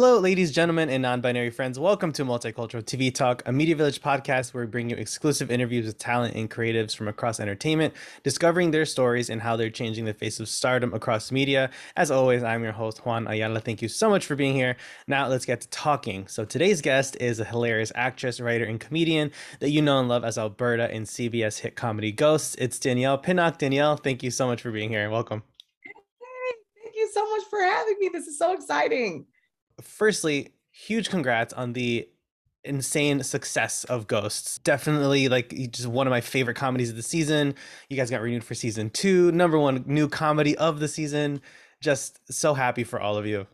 Hello, ladies, gentlemen, and non binary friends. Welcome to Multicultural TV Talk, a Media Village podcast where we bring you exclusive interviews with talent and creatives from across entertainment, discovering their stories and how they're changing the face of stardom across media. As always, I'm your host, Juan Ayala. Thank you so much for being here. Now, let's get to talking. So, today's guest is a hilarious actress, writer, and comedian that you know and love as Alberta in CBS hit comedy Ghosts. It's Danielle Pinnock. Danielle, thank you so much for being here welcome. Hey, thank you so much for having me. This is so exciting firstly, huge congrats on the insane success of Ghosts. Definitely like just one of my favorite comedies of the season. You guys got renewed for season two, number one new comedy of the season. Just so happy for all of you.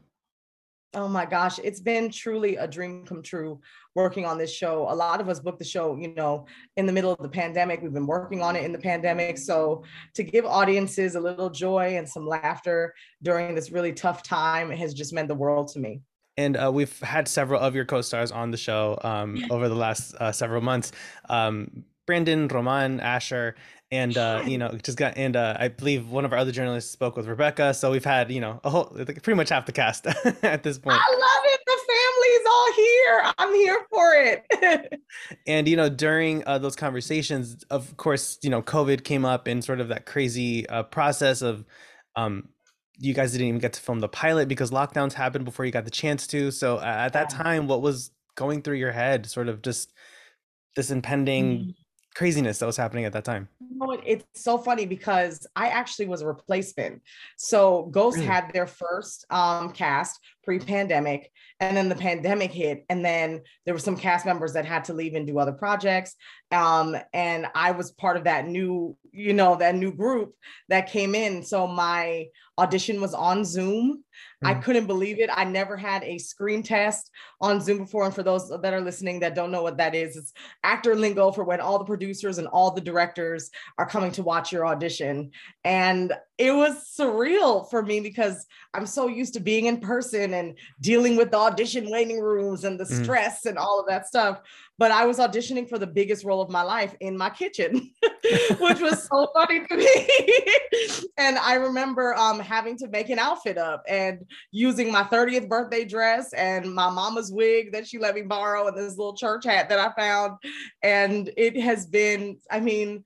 Oh my gosh, it's been truly a dream come true working on this show. A lot of us booked the show, you know, in the middle of the pandemic. We've been working on it in the pandemic. So to give audiences a little joy and some laughter during this really tough time has just meant the world to me and uh, we've had several of your co-stars on the show um, over the last uh, several months. Um, Brandon, Roman, Asher, and uh, you know, just got and uh, I believe one of our other journalists spoke with Rebecca. So we've had you know a whole like, pretty much half the cast at this point. I love it. The family's all here. I'm here for it. and you know, during uh, those conversations, of course, you know, COVID came up in sort of that crazy uh, process of um, you guys didn't even get to film the pilot because lockdowns happened before you got the chance to. So uh, at that time, what was going through your head? Sort of just this impending mm-hmm. craziness that was happening at that time. You know, it's so funny because I actually was a replacement. So Ghost really? had their first um, cast pre-pandemic, and then the pandemic hit, and then there were some cast members that had to leave and do other projects. Um, and I was part of that new, you know, that new group that came in. So my audition was on Zoom. Mm. I couldn't believe it. I never had a screen test on Zoom before. And for those that are listening that don't know what that is, it's actor lingo for when all the producers and all the directors are coming to watch your audition. And it was surreal for me because I'm so used to being in person and dealing with the audition waiting rooms and the mm. stress and all of that stuff but I was auditioning for the biggest role of my life in my kitchen, which was so funny to me. and I remember um, having to make an outfit up and using my 30th birthday dress and my mama's wig that she let me borrow and this little church hat that I found. And it has been, I mean,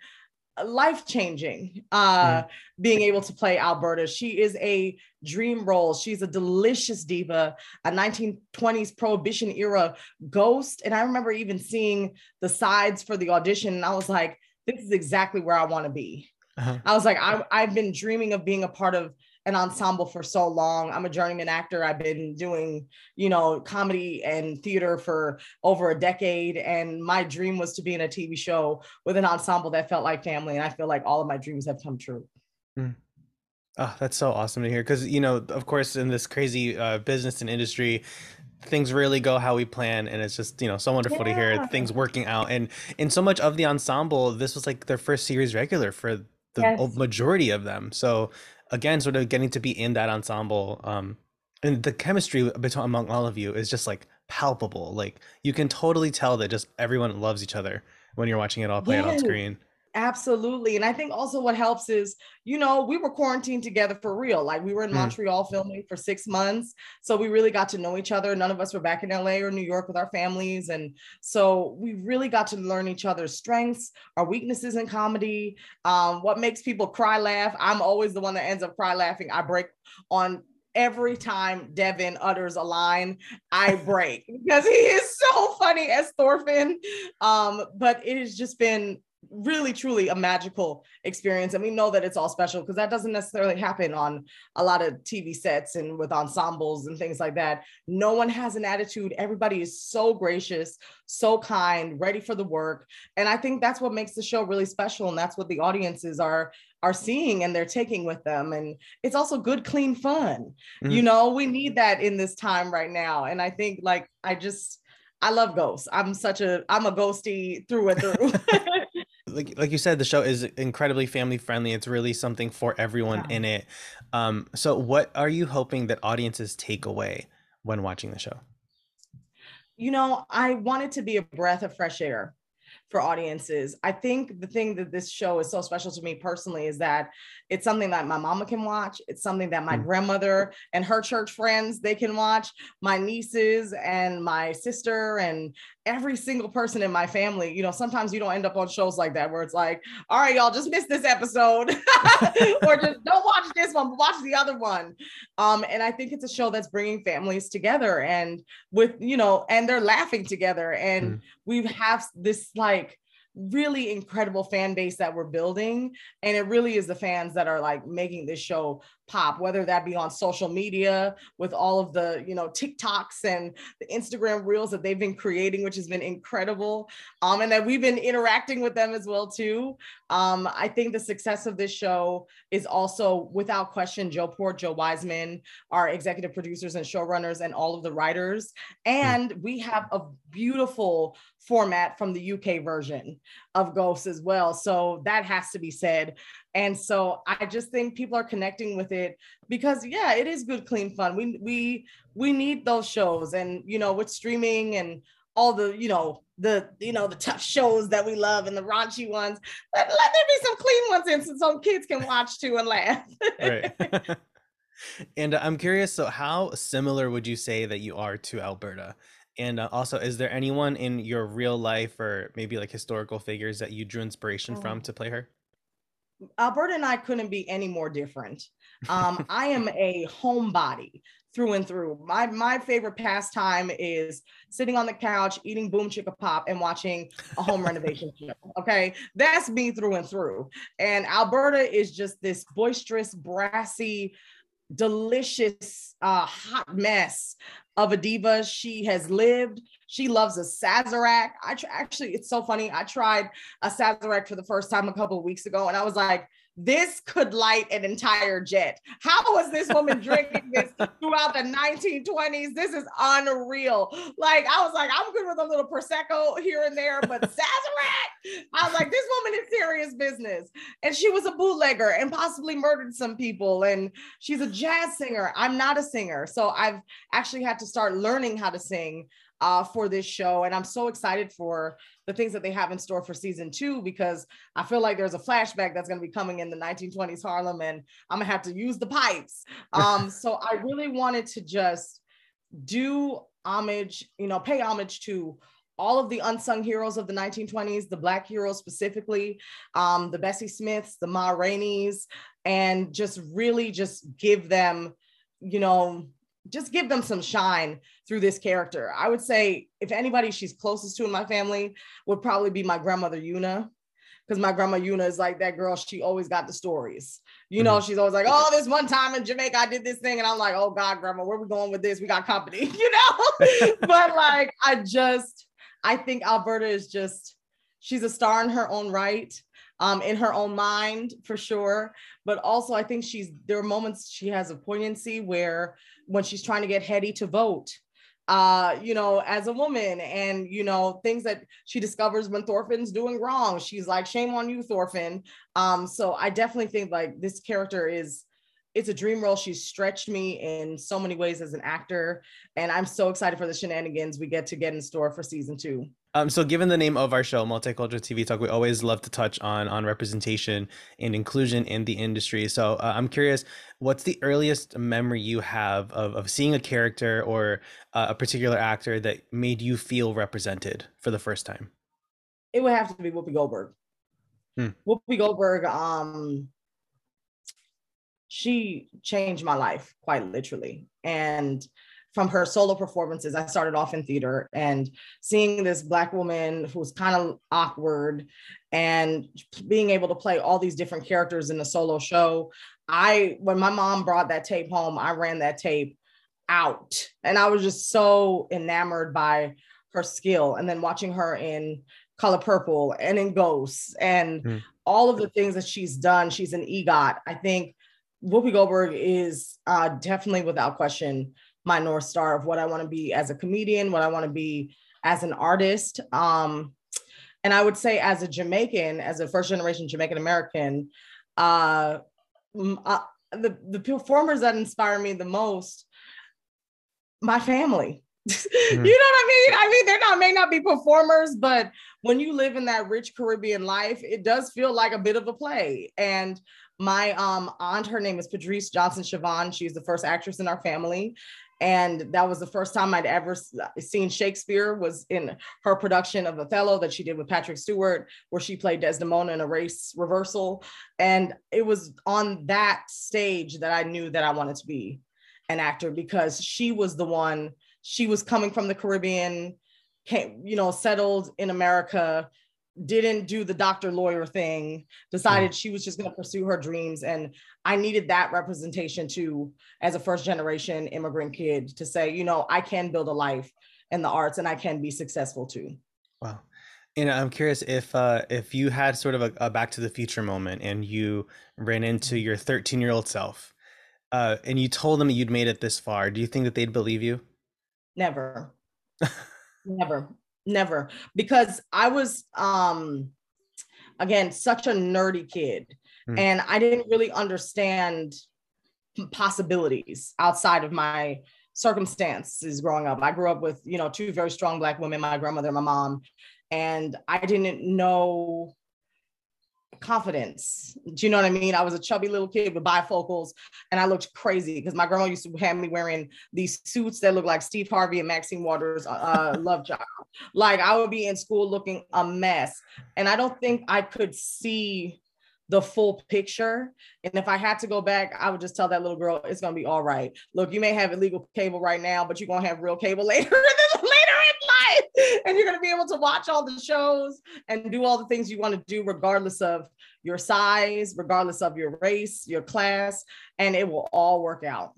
life changing uh, mm. being able to play Alberta. She is a dream role. She's a delicious diva, a 1920s prohibition era ghost. And I remember even seeing the sides for the audition, and I was like, this is exactly where I want to be. Uh-huh. I was like, I, I've been dreaming of being a part of an ensemble for so long. I'm a journeyman actor. I've been doing, you know, comedy and theater for over a decade. And my dream was to be in a TV show with an ensemble that felt like family. And I feel like all of my dreams have come true. Mm. Oh, that's so awesome to hear. Because, you know, of course, in this crazy uh, business and industry, things really go how we plan and it's just you know so wonderful yeah. to hear things working out and in so much of the ensemble this was like their first series regular for the yes. majority of them. So again sort of getting to be in that ensemble um and the chemistry between among all of you is just like palpable. Like you can totally tell that just everyone loves each other when you're watching it all play out on screen Absolutely. And I think also what helps is, you know, we were quarantined together for real. Like we were in mm. Montreal filming for six months. So we really got to know each other. None of us were back in LA or New York with our families. And so we really got to learn each other's strengths, our weaknesses in comedy, um, what makes people cry, laugh. I'm always the one that ends up cry laughing. I break on every time Devan utters a line, I break because he is so funny as Thorfinn. Um, but it has just been really truly a magical experience and we know that it's all special because that doesn't necessarily happen on a lot of tv sets and with ensembles and things like that no one has an attitude everybody is so gracious so kind ready for the work and i think that's what makes the show really special and that's what the audiences are are seeing and they're taking with them and it's also good clean fun mm-hmm. you know we need that in this time right now and i think like i just I love ghosts. I'm such a I'm a ghosty through and through. like like you said, the show is incredibly family friendly. It's really something for everyone yeah. in it. Um, so what are you hoping that audiences take away when watching the show? You know, I want it to be a breath of fresh air for audiences. I think the thing that this show is so special to me personally is that it's something that my mama can watch. It's something that my mm. grandmother and her church friends they can watch. My nieces and my sister and every single person in my family. You know, sometimes you don't end up on shows like that where it's like, all right, y'all just missed this episode, or just don't watch this one, but watch the other one. Um, and I think it's a show that's bringing families together and with you know, and they're laughing together, and mm. we have this like really incredible fan base that we're building. And it really is the fans that are like making this show pop whether that be on social media with all of the you know tiktoks and the instagram reels that they've been creating which has been incredible um, and that we've been interacting with them as well too. Um, i think the success of this show is also without question joe port joe wiseman our executive producers and showrunners and all of the writers. Hmm. and we have a beautiful format from the uk version of ghosts as well so that has to be said and so I just think people are connecting with it because yeah, it is good, clean fun. We we we need those shows, and you know, with streaming and all the you know the you know the tough shows that we love and the raunchy ones, let, let there be some clean ones in so some kids can watch too and laugh. right. and I'm curious, so how similar would you say that you are to Alberta? And uh, also, is there anyone in your real life or maybe like historical figures that you drew inspiration oh. from to play her? Alberta and I couldn't be any more different. Um, I am a homebody through and through. My my favorite pastime is sitting on the couch, eating boom chicka pop, and watching a home renovation show. Okay, that's me through and through. And Alberta is just this boisterous, brassy, delicious, uh, hot mess of a diva. She has lived. She loves a Sazerac. I tr- actually, it's so funny. I tried a Sazerac for the first time a couple weeks ago, and I was like, this could light an entire jet. How was this woman drinking this throughout the 1920s? This is unreal. Like, I was like, I'm good with a little Prosecco here and there, but Sazerac, I was like, this woman is serious business. And she was a bootlegger and possibly murdered some people. And she's a jazz singer. I'm not a singer. So I've actually had to start learning how to sing uh, for this show. And I'm so excited for the things that they have in store for season two because I feel like there's a flashback that's going to be coming in the 1920s Harlem and I'm going to have to use the pipes. Um, so I really wanted to just do homage, you know, pay homage to all of the unsung heroes of the 1920s, the Black heroes specifically, um, the Bessie Smiths, the Ma Rainey's, and just really just give them, you know, just give them some shine through this character. I would say if anybody she's closest to in my family would probably be my grandmother Una. Because my grandma Una is like that girl, she always got the stories. You know, mm-hmm. she's always like, Oh, this one time in Jamaica, I did this thing. And I'm like, Oh God, grandma, where we going with this? We got company, you know? but like, I just, I think Alberta is just, she's a star in her own right um, in her own mind for sure. But also, I think she's there are moments she has a poignancy where when she's trying to get Hetty to vote, uh, you know, as a woman, and you know, things that she discovers when Thorfinn's doing wrong. She's like, shame on you, Thorfinn. Um, so I definitely think like this character is it's a dream role. She's stretched me in so many ways as an actor, and I'm so excited for the shenanigans we get to get in store for season two. Um, so given the name of our show, Multicultural TV Talk, we always love to touch on on representation and inclusion in the industry. So uh, I'm curious, what's the earliest memory you have of, of seeing a character or uh, a particular actor that made you feel represented for the first time? It would have to be Whoopi Goldberg. Hmm. Whoopi Goldberg, um, she changed my life quite literally. And from her solo performances. I started off in theater and seeing this Black woman who's kind of awkward and being able to play all these different characters in a solo show. I, when my mom brought that tape home, I ran that tape out and I was just so enamored by her skill. And then watching her in Color Purple and in Ghosts and mm. all of the things that she's done, she's an EGOT. I think Whoopi Goldberg is uh, definitely without question my north star of what I want to be as a comedian, what I want to be as an artist. Um, and I would say as a Jamaican, as a first generation Jamaican American, uh, uh, the the performers that inspire me the most, my family. Mm-hmm. you know what I mean? I mean, they're not may not be performers, but when you live in that rich Caribbean life, it does feel like a bit of a play. And my um aunt, her name is Patrice Johnson Chevannes. She's the first actress in our family. And that was the first time I'd ever seen Shakespeare was in her production of Othello that she did with Patrick Stewart, where she played Desdemona in a race reversal. And it was on that stage that I knew that I wanted to be an actor because she was the one, she was coming from the Caribbean, came, you know, settled in America, didn't do the doctor lawyer thing, decided she was just going to pursue her dreams. And I needed that representation too, as a first generation immigrant kid, to say, you know, I can build a life in the arts and I can be successful too. Wow. And I'm curious if uh, if you had sort of a, a Back to the Future moment and you ran into your 13 year old self, uh, and you told them you'd made it this far, do you think that they'd believe you? Never, never never. Because i was um again such a nerdy kid. Mm. and i didn't really understand possibilities outside of my circumstances growing up. I grew up with you know two very strong black women my grandmother and my mom. And i didn't know confidence. Do you know what I mean? I was a chubby little kid with bifocals and I looked crazy because my grandma used to have me wearing these suits that look like Steve Harvey and Maxine Waters uh, uh love child. Like I would be in school looking a mess. And I don't think I could see the full picture. And if I had to go back, I would just tell that little girl, it's gonna be all right. Look, you may have illegal cable right now, but you're gonna have real cable later going to be able to watch all the shows and do all the things you want to do regardless of your size regardless of your race your class and it will all work out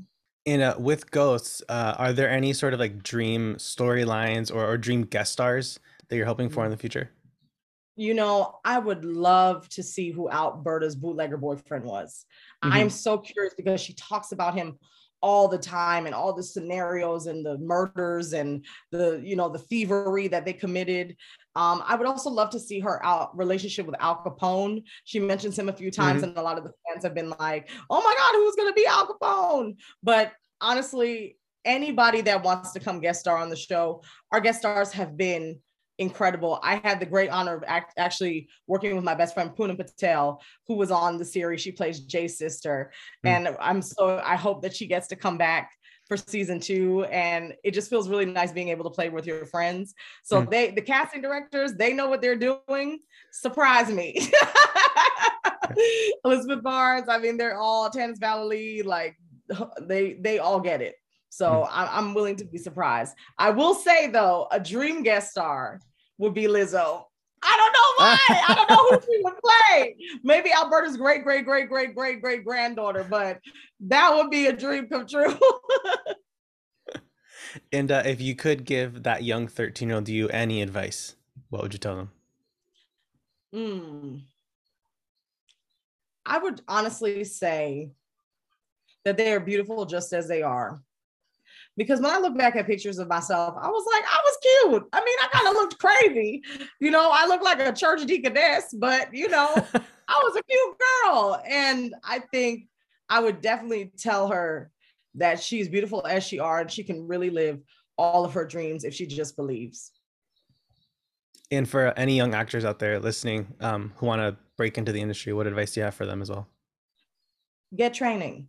and uh, with ghosts uh, are there any sort of like dream storylines or, or dream guest stars that you're hoping for in the future you know, I would love to see who Alberta's bootlegger boyfriend was. Mm-hmm. I'm so curious because she talks about him all the time and all the scenarios and the murders and the you know the thievery that they committed. Um, i would also love to see her out relationship with al capone. She mentions him a few times mm-hmm. and a lot of the fans have been like oh my god who's going to be al capone? But honestly anybody that wants to come guest star on the show our guest stars have been incredible. I had the great honor of act- actually working with my best friend Poonam Patel, who was on the series. She plays Jay's sister, mm. and I'm so I hope that she gets to come back for season two and it just feels really nice being able to play with your friends so mm. they the casting directors they know what they're doing surprise me elizabeth barnes i mean they're all Tanis Valley. like they they all get it so mm. I'm willing to be surprised. I will say though, a dream guest star would be Lizzo. I don't know why. I don't know who she would play. Maybe Alberta's great, great, great, great, great, great granddaughter, but that would be a dream come true. and uh, if you could give that young 13 year old you any advice, what would you tell them? Mm. I would honestly say that they are beautiful just as they are because when I look back at pictures of myself, I was like, I was cute. I mean, I kind of looked crazy. You know, I looked like a church deaconess, but you know, I was a cute girl. And I think I would definitely tell her that she's beautiful as she are and she can really live all of her dreams if she just believes. And for any young actors out there listening um, who want to break into the industry, what advice do you have for them as well? Get training.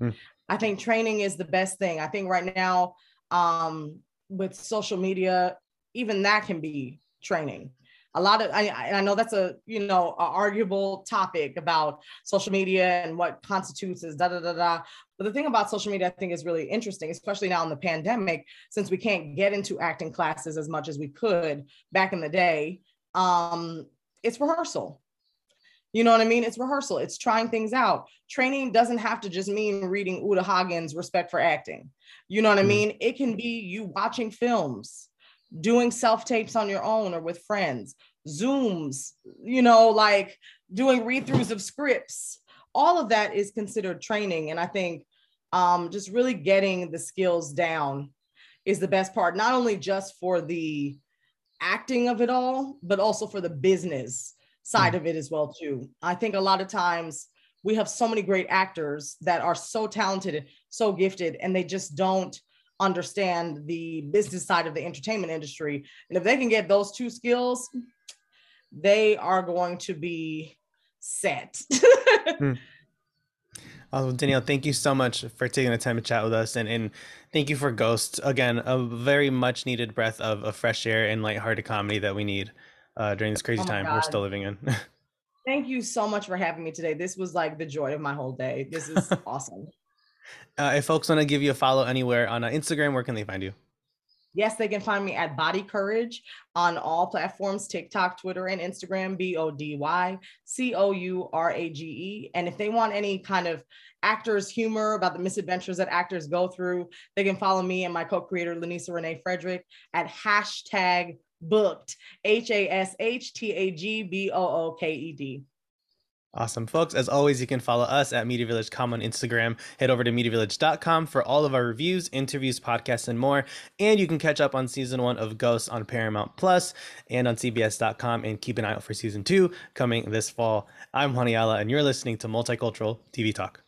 Hmm. I think training is the best thing. I think right now, um, with social media, even that can be training. A lot of I, I know that's a you know a arguable topic about social media and what constitutes as da da da da. But the thing about social media, I think, is really interesting, especially now in the pandemic, since we can't get into acting classes as much as we could back in the day. Um, it's rehearsal you know what I mean? It's rehearsal, it's trying things out. Training doesn't have to just mean reading Uta Hagen's Respect for Acting. You know what I mm. mean? It can be you watching films, doing self tapes on your own or with friends, Zooms, you know, like doing read throughs of scripts. All of that is considered training. And I think um, just really getting the skills down is the best part, not only just for the acting of it all, but also for the business side of it as well too. I think a lot of times we have so many great actors that are so talented, so gifted, and they just don't understand the business side of the entertainment industry. And if they can get those two skills, they are going to be set. hmm. Well, Danielle, thank you so much for taking the time to chat with us. And, and thank you for Ghost Again, a very much needed breath of, of fresh air and lighthearted comedy that we need uh, during this crazy oh time God. we're still living in. thank you so much for having me today. This was like the joy of my whole day. This is awesome. Uh, if folks want to give you a follow anywhere on uh, Instagram, where can they find you? Yes, they can find me at Body Courage on all platforms TikTok, Twitter, and Instagram, B O D Y C O U R A G E. And if they want any kind of actors' humor about the misadventures that actors go through, they can follow me and my co creator, Lanisa Renee Frederick, at hashtag booked, H A S H T A G B O O K E D. Awesome, folks. As always, you can follow us at Media Village Com on Instagram. Head over to MediaVillage.com for all of our reviews, interviews, podcasts, and more. And you can catch up on season one of Ghosts on Paramount Plus and on CBS.com. And keep an eye out for season two coming this fall. I'm Juan Ayala, and you're listening to Multicultural TV Talk.